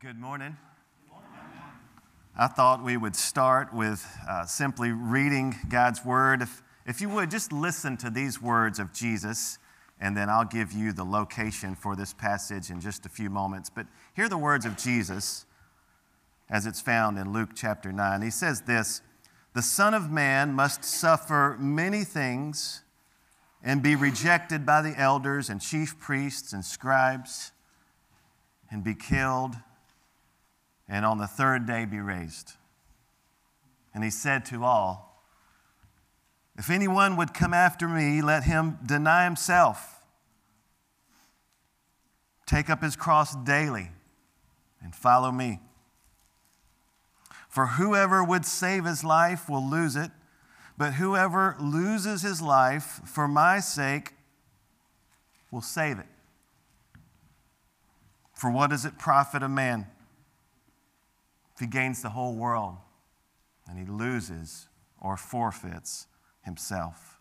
Good morning. I thought we would start with uh, simply reading God's word. If, if you would, just listen to these words of Jesus, and then I'll give you the location for this passage in just a few moments. But hear the words of Jesus as it's found in Luke chapter 9. He says this The Son of Man must suffer many things and be rejected by the elders and chief priests and scribes and be killed and on the third day be raised. And he said to all, If anyone would come after me, let him deny himself, take up his cross daily, and follow me. For whoever would save his life will lose it, but whoever loses his life for my sake will save it. For what does it profit a man? If he gains the whole world and he loses or forfeits himself.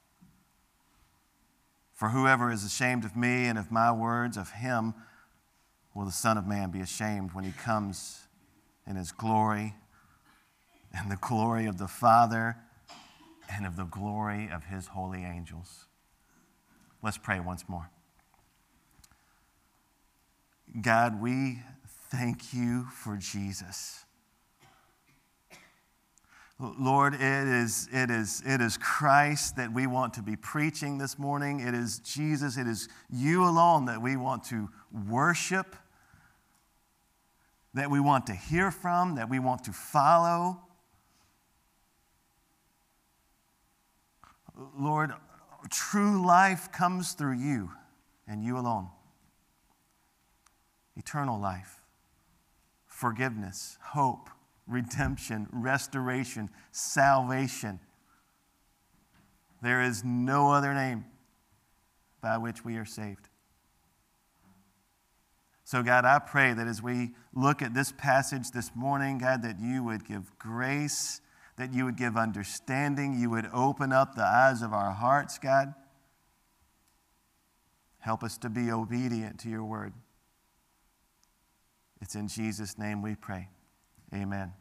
For whoever is ashamed of me and of my words, of him will the Son of Man be ashamed when he comes in his glory and the glory of the Father and of the glory of his holy angels. Let's pray once more. God, we thank you for Jesus. Lord, it is, it, is, it is Christ that we want to be preaching this morning. It is Jesus, it is you alone that we want to worship, that we want to hear from, that we want to follow. Lord, true life comes through you and you alone. Eternal life, forgiveness, hope redemption, restoration, salvation. There is no other name by which we are saved. So, God, I pray that as we look at this passage this morning, God, that you would give grace, that you would give understanding, you would open up the eyes of our hearts, God. Help us to be obedient to your word. It's in Jesus' name we pray. Amen.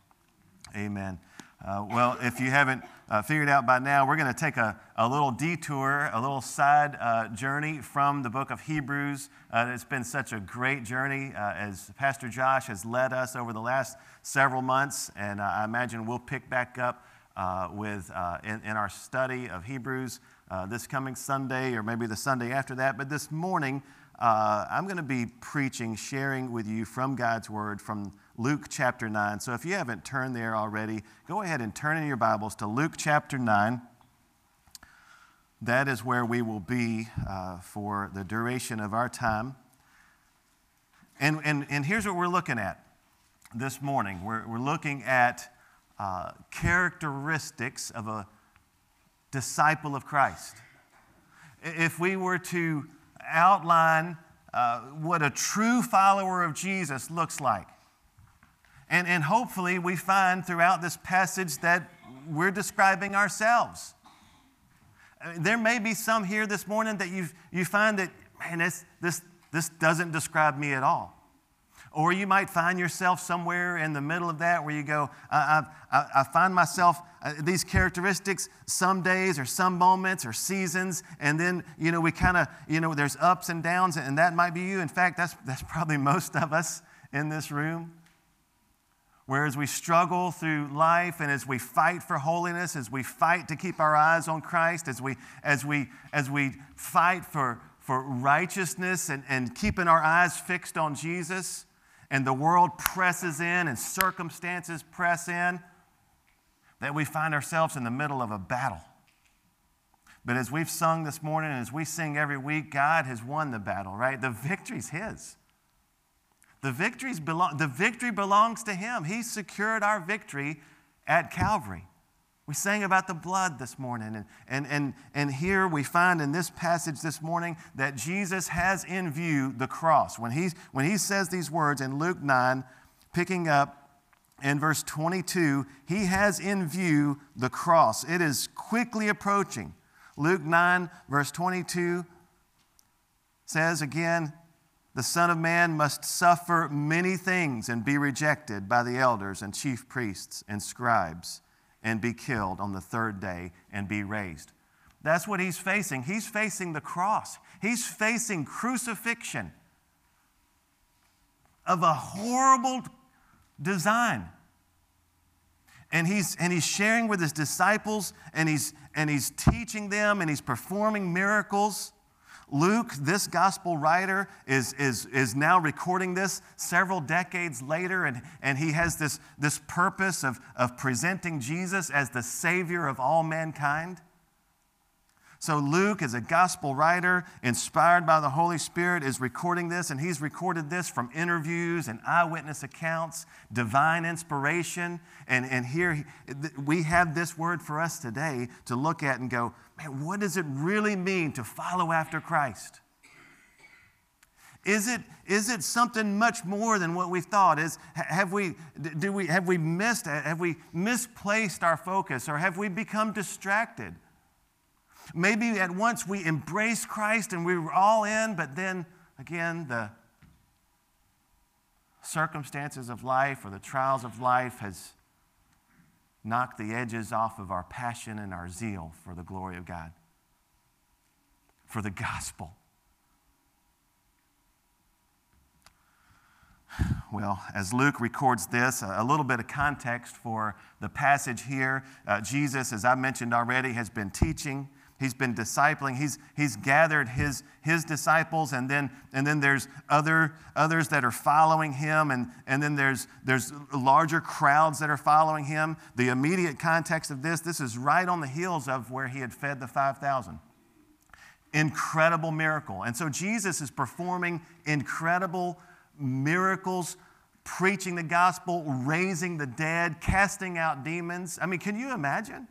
Amen. Uh, well, if you haven't uh, figured out by now, we're going to take a, a little detour, a little side uh, journey from the book of Hebrews. Uh, it's been such a great journey uh, as Pastor Josh has led us over the last several months, and uh, I imagine we'll pick back up with in, in, our study of Hebrews this coming Sunday or maybe the Sunday after that. But this morning, I'm going to be preaching, sharing with you from God's Word from Luke chapter 9. So if you haven't turned there already, go ahead and turn in your Bibles to Luke chapter 9. That is where we will be uh, for the duration of our time. And, and, and here's what we're looking at this morning we're, we're looking at uh, characteristics of a disciple of Christ. If we were to outline uh, what a true follower of Jesus looks like, and, and hopefully, we find throughout this passage that we're describing ourselves. There may be some here this morning that you you find that, man, this, this, this doesn't describe me at all. Or you might find yourself somewhere in the middle of that where you go, I, I, I find myself uh, these characteristics some days or some moments or seasons, and then, you know, we kind of, you know, there's ups and downs, and that might be you. In fact, that's, that's probably most of us in this room. Whereas we struggle through life and as we fight for holiness, as we fight to keep our eyes on Christ, as we, as we, as we fight for, for righteousness and, and keeping our eyes fixed on Jesus, and the world presses in and circumstances press in, that we find ourselves in the middle of a battle. But as we've sung this morning, and as we sing every week, God has won the battle, right? The victory's His. The, victories the victory belongs to Him. He secured our victory at Calvary. We sang about the blood this morning, and, and, and, and here we find in this passage this morning that Jesus has in view the cross. When he, when he says these words in Luke 9, picking up in verse 22, he has in view the cross. It is quickly approaching. Luke 9, verse 22 says again, the Son of Man must suffer many things and be rejected by the elders and chief priests and scribes and be killed on the third day and be raised. That's what he's facing. He's facing the cross, he's facing crucifixion of a horrible design. And he's, and he's sharing with his disciples and he's, and he's teaching them and he's performing miracles. Luke, this gospel writer, is, is, is now recording this several decades later, and, and he has this, this purpose of, of presenting Jesus as the Savior of all mankind. So, Luke, as a gospel writer, inspired by the Holy Spirit, is recording this, and he's recorded this from interviews and eyewitness accounts, divine inspiration. And, and here we have this word for us today to look at and go, man, what does it really mean to follow after Christ? Is it, is it something much more than what we thought? Is, have, we, do we, have we missed, have we misplaced our focus, or have we become distracted? Maybe at once we embraced Christ and we were all in, but then again, the circumstances of life or the trials of life has knocked the edges off of our passion and our zeal for the glory of God, for the gospel. Well, as Luke records this, a little bit of context for the passage here. Uh, Jesus, as I mentioned already, has been teaching He's been discipling. He's, he's gathered his, his disciples, and then, and then there's other, others that are following him, and, and then there's, there's larger crowds that are following him. The immediate context of this, this is right on the heels of where he had fed the 5,000. Incredible miracle. And so Jesus is performing incredible miracles, preaching the gospel, raising the dead, casting out demons. I mean, can you imagine?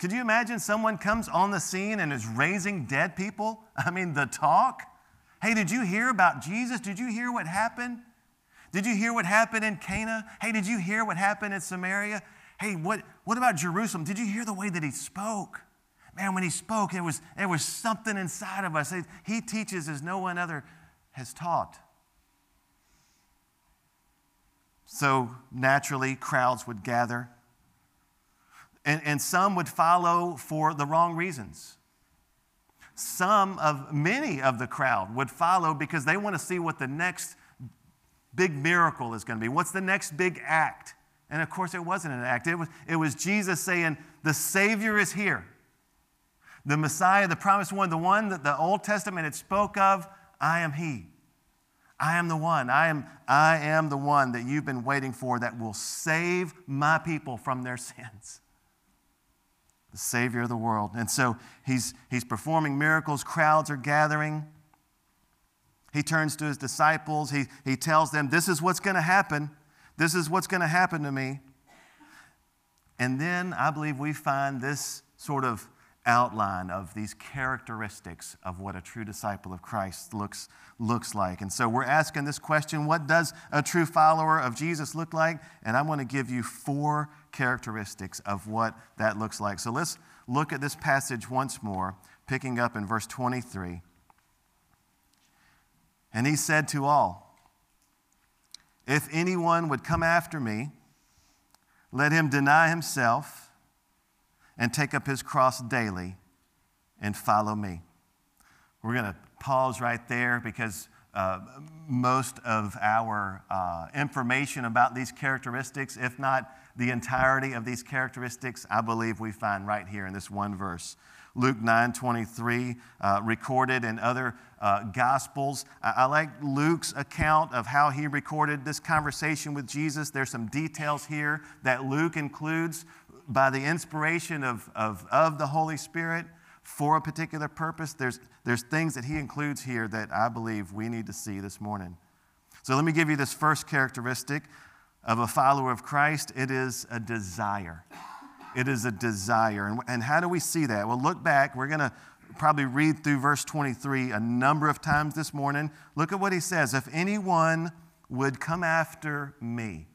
Could you imagine someone comes on the scene and is raising dead people? I mean, the talk. Hey, did you hear about Jesus? Did you hear what happened? Did you hear what happened in Cana? Hey, did you hear what happened in Samaria? Hey, what, what about Jerusalem? Did you hear the way that he spoke? Man, when he spoke, there was, there was something inside of us. He teaches as no one other has taught. So naturally, crowds would gather. And, and some would follow for the wrong reasons. Some of many of the crowd would follow because they want to see what the next big miracle is going to be. What's the next big act? And of course, it wasn't an act. It was, it was Jesus saying, The Savior is here. The Messiah, the promised one, the one that the Old Testament had spoke of, I am He. I am the one. I am, I am the one that you've been waiting for that will save my people from their sins the Savior of the world. And so he's, he's performing miracles, crowds are gathering. He turns to his disciples, he, he tells them, This is what's going to happen. This is what's going to happen to me. And then I believe we find this sort of outline of these characteristics of what a true disciple of Christ looks, looks like. And so we're asking this question what does a true follower of Jesus look like? And I want to give you four characteristics of what that looks like. So let's look at this passage once more, picking up in verse 23. And he said to all, If anyone would come after me, let him deny himself and take up his cross daily and follow me. We're going to pause right there because uh, most of our uh, information about these characteristics, if not the entirety of these characteristics, I believe we find right here in this one verse. Luke 9 23, uh, recorded in other uh, Gospels. I, I, like Luke's account of how he recorded this conversation with Jesus. There's some details here that Luke includes by the inspiration of, of, of the Holy Spirit for a particular purpose. There's, there's things that he includes here that I believe we need to see this morning. So let me give you this first characteristic of a follower of Christ it is a desire. It is a desire. And, and how do we see that? Well, look back. We're going to probably read through verse 23 a number of times this morning. Look at what he says. If anyone would come after me,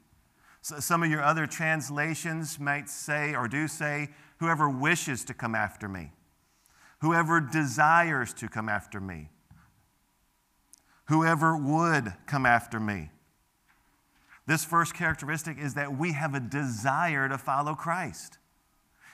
some of your other translations might say or do say, whoever wishes to come after me, whoever desires to come after me. whoever would come after me. This first characteristic is that we have a desire to follow Christ.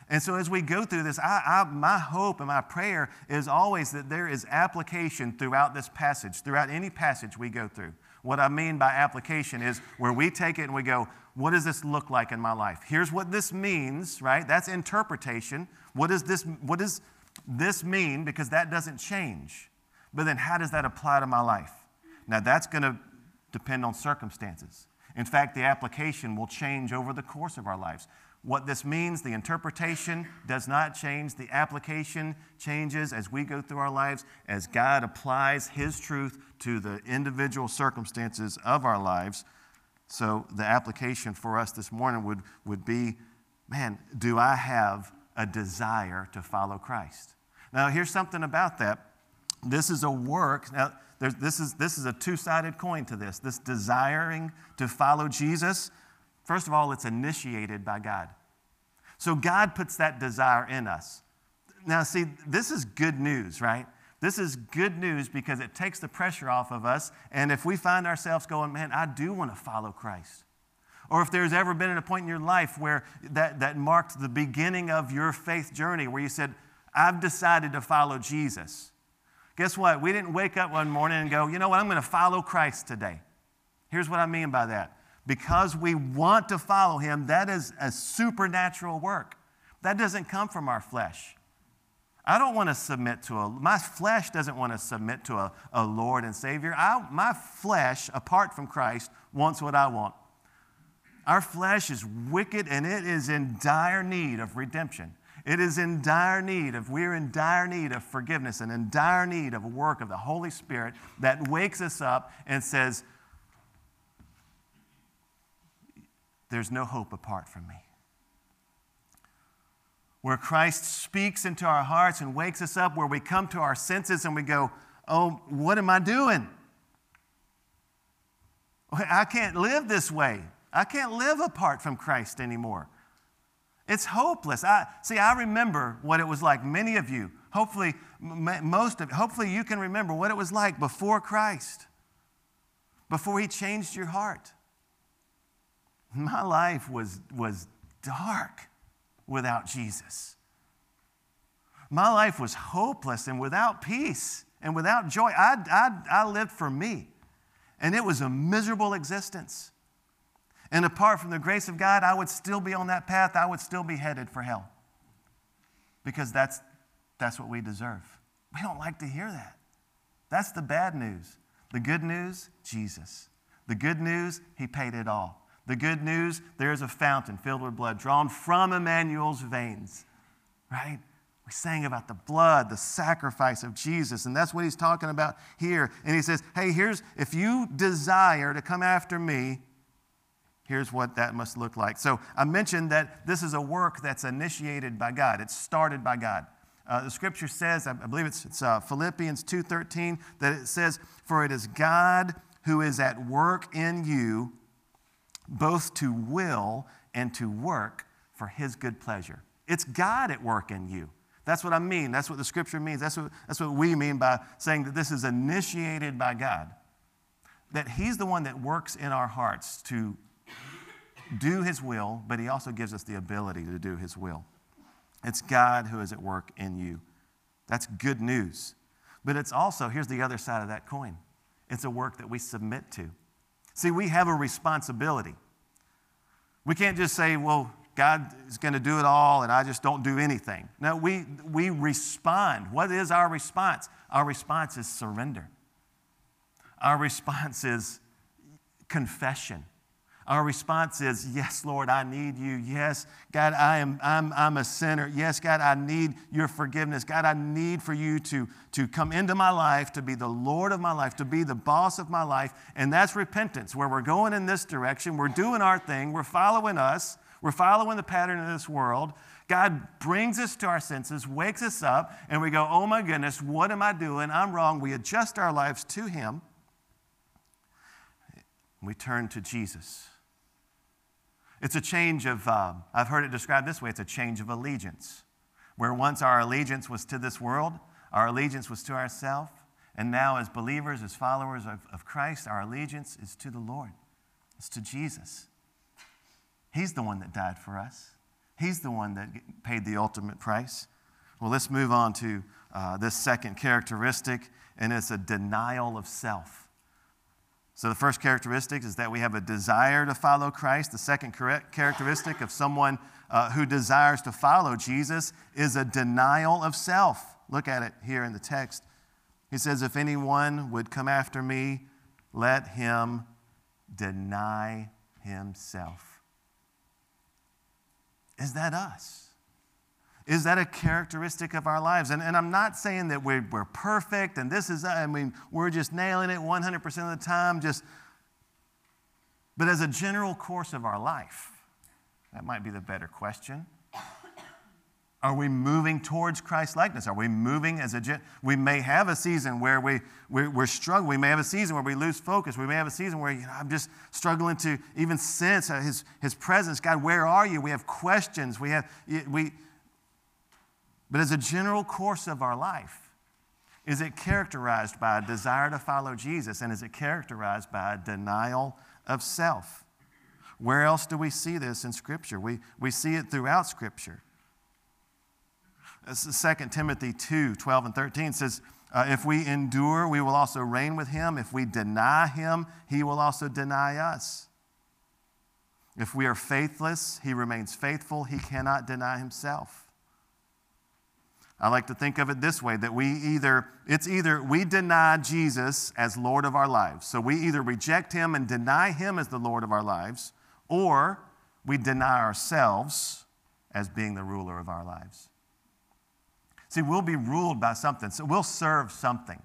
And so, as we go through this, I, I, my hope and my prayer is always that there is application throughout this passage, throughout any passage we go through. What I mean by application is where we take it and we go, what does this look like in my life? Here's what this means, right? That's interpretation. What is this, what does this mean? Because that doesn't change. But then, how does that apply to my life? Now, that's going to depend on circumstances. In fact, the application will change over the course of our lives. What this means, the interpretation does not change. The application changes as we go through our lives, as God applies His truth to the individual circumstances of our lives. So, the application for us this morning would, would be man, do I have a desire to follow Christ? Now, here's something about that. This is a work. Now, this, is, this is a two sided coin to this. This desiring to follow Jesus First of all, it's initiated by God. So God puts that desire in us. Now, see, this is good news, right? This is good news because it takes the pressure off of us. And if we find ourselves going, man, I do want to follow Christ. Or if there's ever been a point in your life where that, that marked the beginning of your faith journey, where you said, I've decided to follow Jesus. Guess what? We didn't wake up one morning and go, you know what, I'm going to follow Christ today. Here's what I mean by that because we want to follow him, that is a supernatural work. That doesn't come from our flesh. I don't want to submit to a, my flesh doesn't want to submit to a, a Lord and Savior. I, my flesh, apart from Christ, wants what I want. Our flesh is wicked and it is in dire need of redemption. It is in dire need of, we're in dire need of forgiveness and in dire need of a work of the Holy Spirit that wakes us up and says, there's no hope apart from me. Where Christ speaks into our hearts and wakes us up, where we come to our senses and we go, Oh, what am I doing? I can't live this way. I can't live apart from Christ anymore. It's hopeless. I, see, I remember what it was like. Many of you, hopefully, most of, hopefully, you can remember what it was like before Christ, before He changed your heart my life was, was dark without Jesus. My life was hopeless and without peace and without joy. I, I, I lived for me, and it was a miserable existence. And apart from the grace of God, I would still be on that path. I would still be headed for hell because that's, that's what we deserve. We don't like to hear that. That's the bad news. The good news, Jesus. The good news, He paid it all. The good news there is a fountain filled with blood drawn from Emmanuel's veins, right? We sang about the blood, the sacrifice of Jesus, and that's what he's talking about here. And he says, Hey, here's, if you desire to come after me, here's what that must look like. So I mentioned that this is a work that's initiated by God, it's started by God. Uh, the scripture says, I believe it's, it's uh, Philippians 2.13, that it says, For it is God who is at work in you both to will and to work for his good pleasure. It's God at work in you. That's what I mean. That's what the scripture means. That's what, that's what we mean by saying that this is initiated by God. That he's the one that works in our hearts to do his will, but he also gives us the ability to do his will. It's God who is at work in you. That's good news. But it's also, here's the other side of that coin it's a work that we submit to. See, we have a responsibility. We can't just say, well, God is going to do it all and I just don't do anything. No, we, we respond. What is our response? Our response is surrender. Our response is confession. Our response is, Yes, Lord, I need you. Yes, God, I am, I'm, I'm a sinner. Yes, God, I need your forgiveness. God, I need for you to, to come into my life, to be the Lord of my life, to be the boss of my life. And that's repentance, where we're going in this direction. We're doing our thing. We're following us. We're following the pattern of this world. God brings us to our senses, wakes us up, and we go, Oh my goodness, what am I doing? I'm wrong. We adjust our lives to Him. We turn to Jesus. It's a change of, uh, I've heard it described this way it's a change of allegiance. Where once our allegiance was to this world, our allegiance was to ourselves, And now, as believers, as followers of, of Christ, our allegiance is to the Lord, it's to Jesus. He's the one that died for us, He's the one that paid the ultimate price. Well, let's move on to uh, this second characteristic, and it's a denial of self. So, the first characteristic is that we have a desire to follow Christ. The second characteristic of someone uh, who desires to follow Jesus is a denial of self. Look at it here in the text. He says, If anyone would come after me, let him deny himself. Is that us? Is that a characteristic of our lives? And, and I'm not saying that we're, we're perfect and this is, I mean, we're just nailing it 100% of the time, just, but as a general course of our life, that might be the better question. Are we moving towards Christ likeness? Are we moving as a, we may have a season where we, we, are struggling. We may have a season where we lose focus. We may have a season where you know, I'm just struggling to even sense uh, his, his presence. God, where are you? We have questions. We have, we, but as a general course of our life, is it characterized by a desire to follow Jesus? And is it characterized by a denial of self? Where else do we see this in Scripture? We, we see it throughout Scripture. 2 Timothy 2 12 and 13 says, uh, If we endure, we will also reign with him. If we deny him, he will also deny us. If we are faithless, he remains faithful. He cannot deny himself. I like to think of it this way that we either, it's either we deny Jesus as Lord of our lives. So we either reject him and deny him as the Lord of our lives, or we deny ourselves as being the ruler of our lives. See, we'll be ruled by something, so we'll serve something.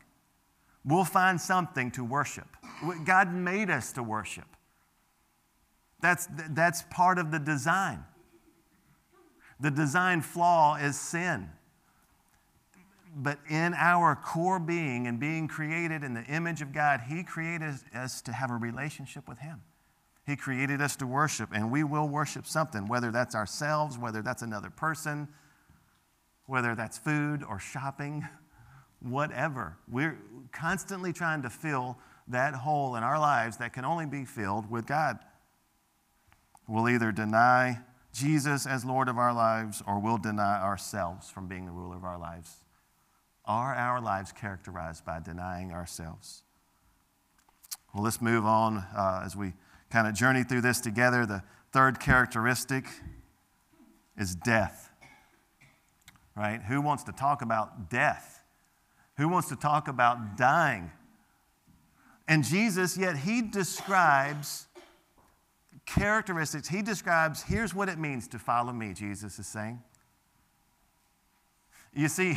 We'll find something to worship. God made us to worship. That's, that's part of the design. The design flaw is sin but in our core being and being created in the image of God, He created us to have a relationship with Him. He created us to worship, and we will worship something, whether that's ourselves, whether that's another person, whether that's food or shopping, whatever. We're constantly trying to fill that hole in our lives that can only be filled with God. We'll either deny Jesus as Lord of our lives or we'll deny ourselves from being the ruler of our lives. Are our lives characterized by denying ourselves? Well, let's move on uh, as we kind of journey through this together. The third characteristic is death. Right? Who wants to talk about death? Who wants to talk about dying? And Jesus, yet he describes characteristics. He describes, here's what it means to follow me, Jesus is saying. You see,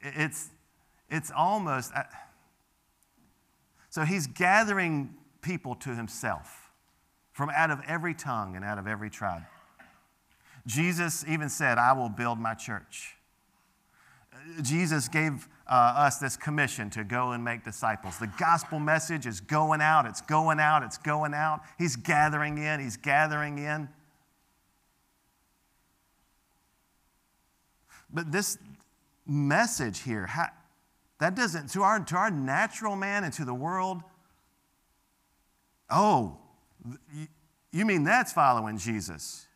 it's, it's almost. Uh, so he's gathering people to himself from out of every tongue and out of every tribe. Jesus even said, I will build my church. Jesus gave uh, us this commission to go and make disciples. The gospel message is going out, it's going out, it's going out. He's gathering in, he's gathering in. But this, message here. How, that doesn't, to our, to our natural man and to the world, oh, you mean that's following Jesus?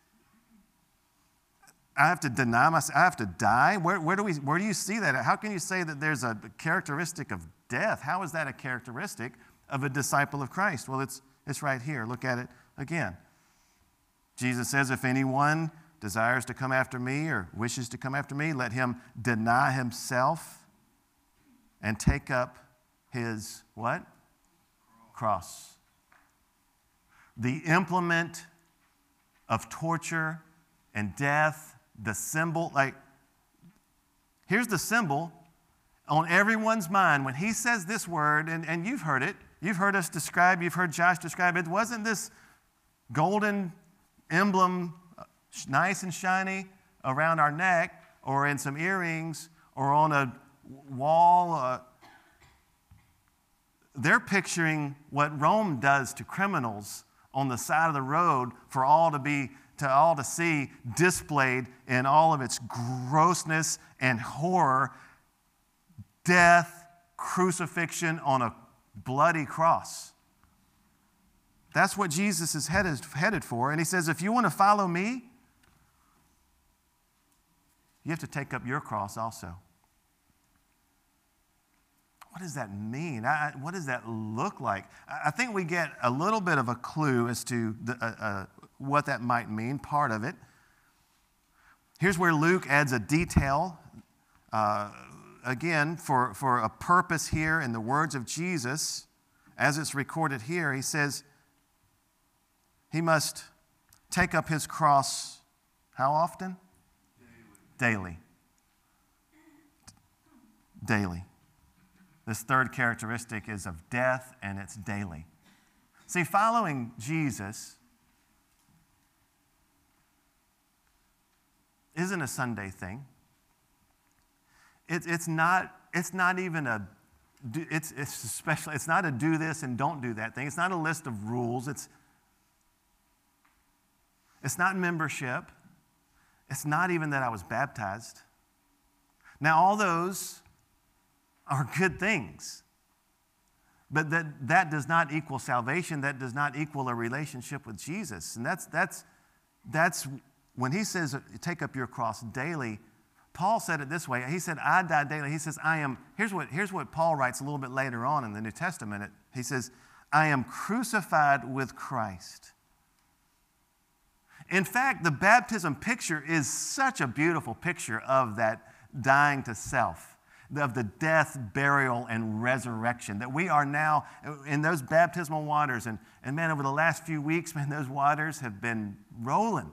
I have to deny myself, I have to die? Where, where, do we, where do you see that? How can you say that there's a characteristic of death? How is that a characteristic of a disciple of Christ? Well, it's, it's right here. Look at it again. Jesus says, If anyone desires to come after me or wishes to come after me, let him deny himself and take up his what? Cross. The implement of torture and death, the symbol, like, here's the symbol on everyone's mind when he says this word, and, and you've heard it, you've heard us describe, you've heard Josh describe it. Wasn't this golden emblem nice and shiny around our neck or in some earrings or on a wall. Uh, they're picturing what Rome does to criminals on the side of the road for all to be to all to see displayed in all of its grossness and horror death crucifixion on a bloody cross. That's what Jesus is headed, headed for. And he says, if you want to follow me, you have to take up your cross also. What does that mean? I, what does that look like? I think we get a little bit of a clue as to the, uh, uh, what that might mean, part of it. Here's where Luke adds a detail, uh, again, for, for a purpose here in the words of Jesus, as it's recorded here. He says he must take up his cross how often? Daily. Daily. This third characteristic is of death, and it's daily. See, following Jesus isn't a Sunday thing. It, it's, not, it's not even a, it's, it's special, it's not a do this and don't do that thing. It's not a list of rules. It's, it's not membership. It's not even that I was baptized. Now, all those are good things. But that, that does not equal salvation. That does not equal a relationship with Jesus. And that's, that's, that's when he says, take up your cross daily, Paul said it this way. He said, I die daily. He says, I am, here's what, here's what Paul writes a little bit later on in the New Testament. He says, I am crucified with Christ. In fact, the baptism picture is such a beautiful picture of that dying to self, of the death, burial, and resurrection. That we are now in those baptismal waters. And, and man, over the last few weeks, man, those waters have been rolling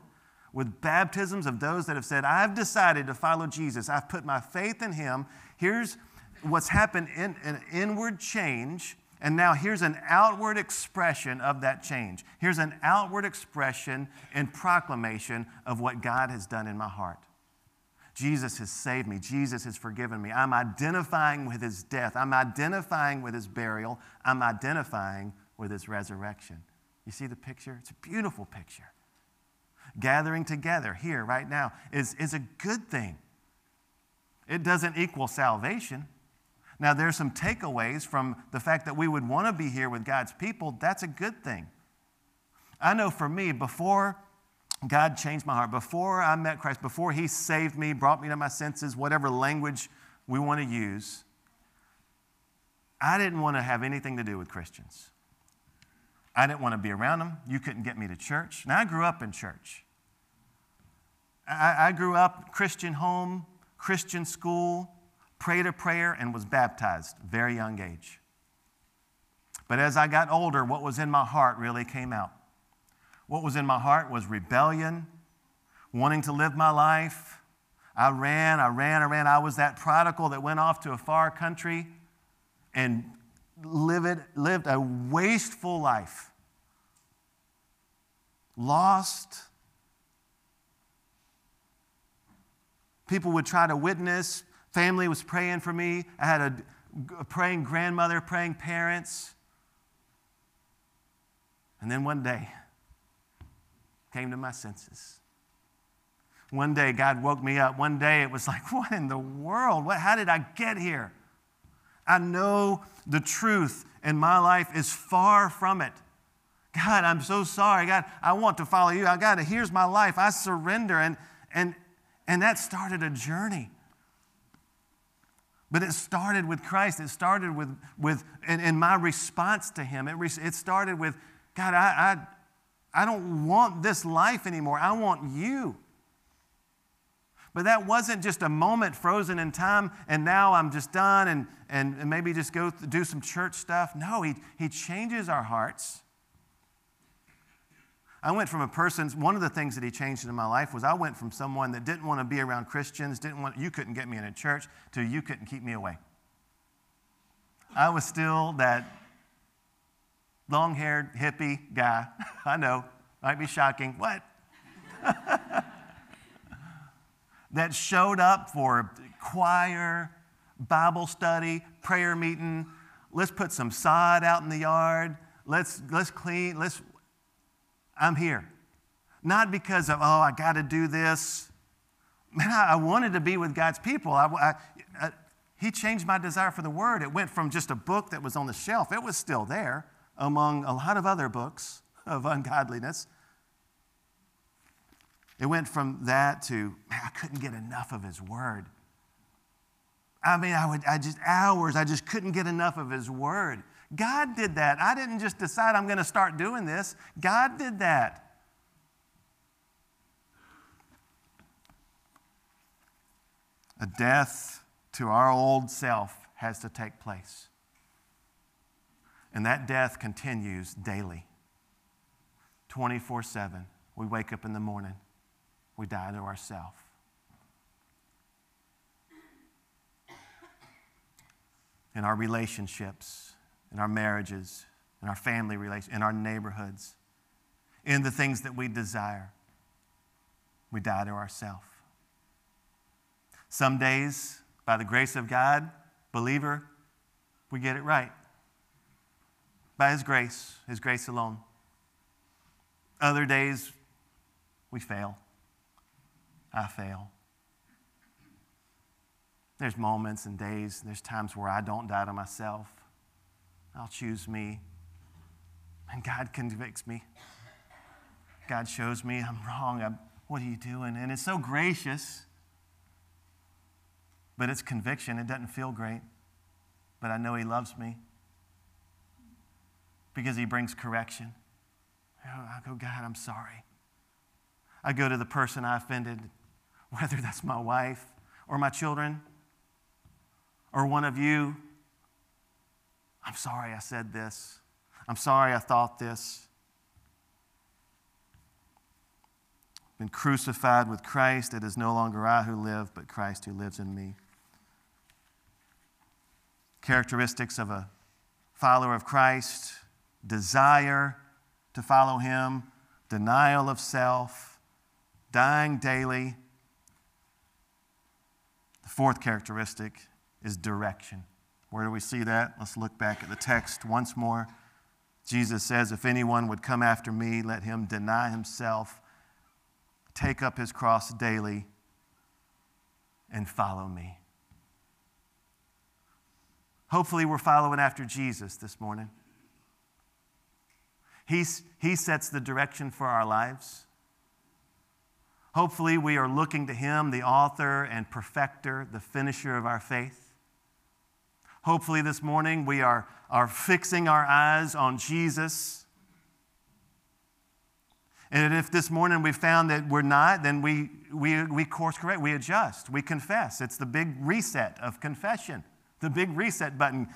with baptisms of those that have said, I've decided to follow Jesus. I've put my faith in him. Here's what's happened in an inward change. And now here's an outward expression of that change. Here's an outward expression and proclamation of what God has done in my heart. Jesus has saved me. Jesus has forgiven me. I'm identifying with his death. I'm identifying with his burial. I'm identifying with his resurrection. You see the picture? It's a beautiful picture gathering together here right now is, is a good thing. It doesn't equal salvation. Now, there's some takeaways from the fact that we would want to be here with God's people. That's a good thing. I know for me, before God changed my heart, before I met Christ, before He saved me, brought me to my senses, whatever language we want to use, I didn't want to have anything to do with Christians. I didn't want to be around them. You couldn't get me to church. Now, I grew up in church. I, I grew up Christian home, Christian school, prayed a prayer, and was baptized very young age. But as I got older, what was in my heart really came out. What was in my heart was rebellion, wanting to live my life. I ran, I ran, I ran. I was that prodigal that went off to a far country and lived, lived a wasteful life. Lost. People would try to witness. Family was praying for me. I had a, a praying grandmother, praying parents. And then one day, came to my senses. One day, God woke me up. One day, it was like, what in the world? What, how did I get here? I know the truth, and my life is far from it. God, I'm so sorry. God, I want to follow you. I got to, here's my life. I surrender. And, and, and that started a journey. But it started with Christ. It started with, with in, my response to Him. It, it started with, God, I, I, I don't want this life anymore. I want you. But that wasn't just a moment frozen in time and now I'm just done and, and, and maybe just go do some church stuff. No, he, he changes our hearts. I went from a person, one of the things that he changed in my life was I went from someone that didn't want to be around Christians, didn't want, you couldn't get me in a church, to you couldn't keep me away. I was still that long haired hippie guy. I know, might be shocking. What? that showed up for choir, Bible study, prayer meeting. Let's put some sod out in the yard. Let's, let's clean. Let's, I'm here. Not because of, oh, I got to do this. Man, I, I, wanted to be with God's people. I, I, uh, He changed my desire for the Word. It went from just a book that was on the shelf, it was still there among a lot of other books of ungodliness. It went from that to, man, I couldn't get enough of His Word. I mean, I would, I just, hours, I just couldn't get enough of His Word. God did that. I didn't just decide I'm going to start doing this. God did that. A death to our old self has to take place. And that death continues daily, 24 7. We wake up in the morning, we die to ourselves. In our relationships, in our marriages, in our family relations, in our neighborhoods, in the things that we desire, we die to ourselves. Some days, by the grace of God, believer, we get it right. By His grace, His grace alone. Other days, we fail. I fail. There's moments and days, there's times where I don't die to myself. I'll choose me. And God convicts me. God shows me I'm wrong. I'm, what are you doing? And it's so gracious but it's conviction. It doesn't feel great, but I know He loves me because He brings correction. Oh, I go, God, I'm sorry. I go to the person I offended, whether that's my wife or my children or one of you. I'm sorry I said this. I'm sorry I thought this. Been crucified with Christ. It is no longer I who live, but Christ who lives in me characteristics of a follower of Christ desire to follow him, denial of self, dying daily. The fourth characteristic is direction. Where do we see that? Let's look back at the text once more. Jesus says, If anyone would come after me, let him deny himself, take up his cross daily, and follow me. Hopefully, we're following after Jesus this morning. He's, he sets the direction for our lives. Hopefully, we are looking to Him, the author and perfecter, the finisher of our faith. Hopefully, this morning, we are, are fixing our eyes on Jesus. And if this morning we found that we're not, then we, we, we course correct, we adjust, we confess. It's the big reset of confession. The big reset button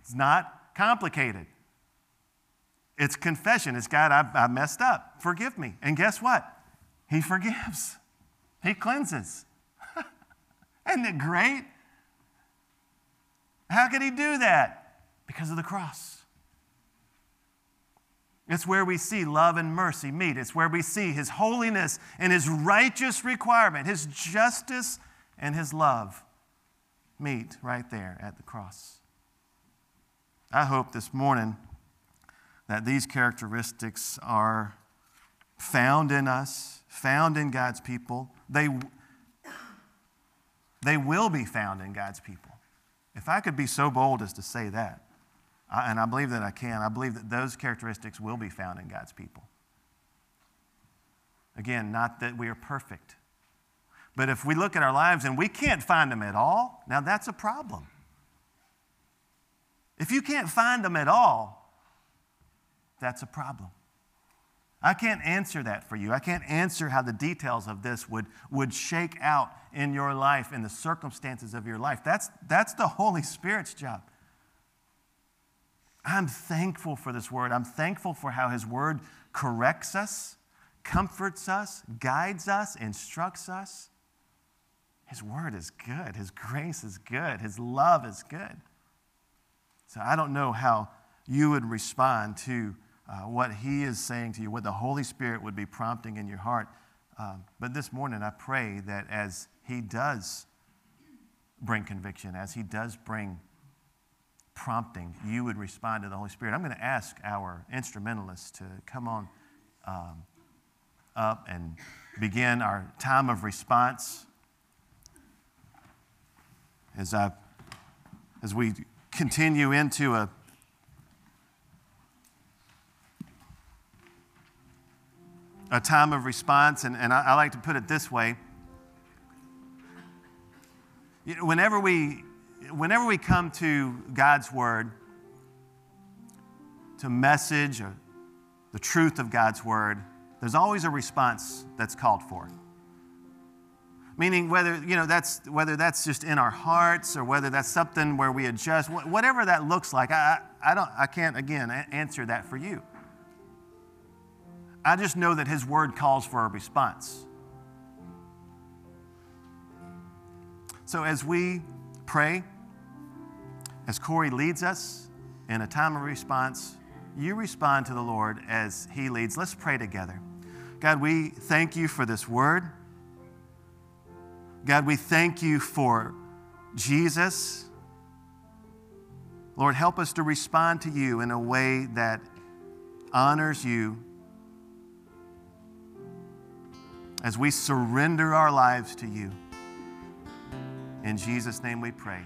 It's not complicated. It's confession. It's God, I, I messed up. Forgive me. And guess what? He forgives, He cleanses. Isn't it great? How could He do that? Because of the cross. It's where we see love and mercy meet. It's where we see His holiness and His righteous requirement, His justice and His love meet right there at the cross. I hope this morning that these characteristics are found in us, found in God's people. They, they will be found in God's people. If I could be so bold as to say that, I, and I believe that I can, I believe that those characteristics will be found in God's people. Again, not that we are perfect, but if we look at our lives and we can't find them at all, now that's a problem. If you can't find them at all, that's a problem. I can't answer that for you. I can't answer how the details of this would, would shake out in your life, in the circumstances of your life. That's, that's the Holy Spirit's job. I'm thankful for this word. I'm thankful for how His word corrects us, comforts us, guides us, instructs us. His word is good. His grace is good. His love is good. So I don't know how you would respond to uh, what He is saying to you, what the Holy Spirit would be prompting in your heart. Um, but this morning, I pray that as He does bring conviction, as He does bring prompting, you would respond to the Holy Spirit. I'm going to ask our instrumentalists to come on um, up and begin our time of response as I as we continue into a a time of response, and, and I, I like to put it this way. Whenever we, whenever we come to God's Word, to message or the truth of God's Word, there's always a response that's called for. Meaning whether, you know, that's, whether that's just in our hearts or whether that's something where we adjust, whatever that looks like, I, I, don't, I can't, again, answer that for you. I just know that His Word calls for a response. So as we pray, as Corey leads us in a time of response, you respond to the Lord as He leads. Let's pray together. God, we thank you for this word. God, we thank you for Jesus. Lord, help us to respond to you in a way that honors you as we surrender our lives to you. In Jesus' name we pray.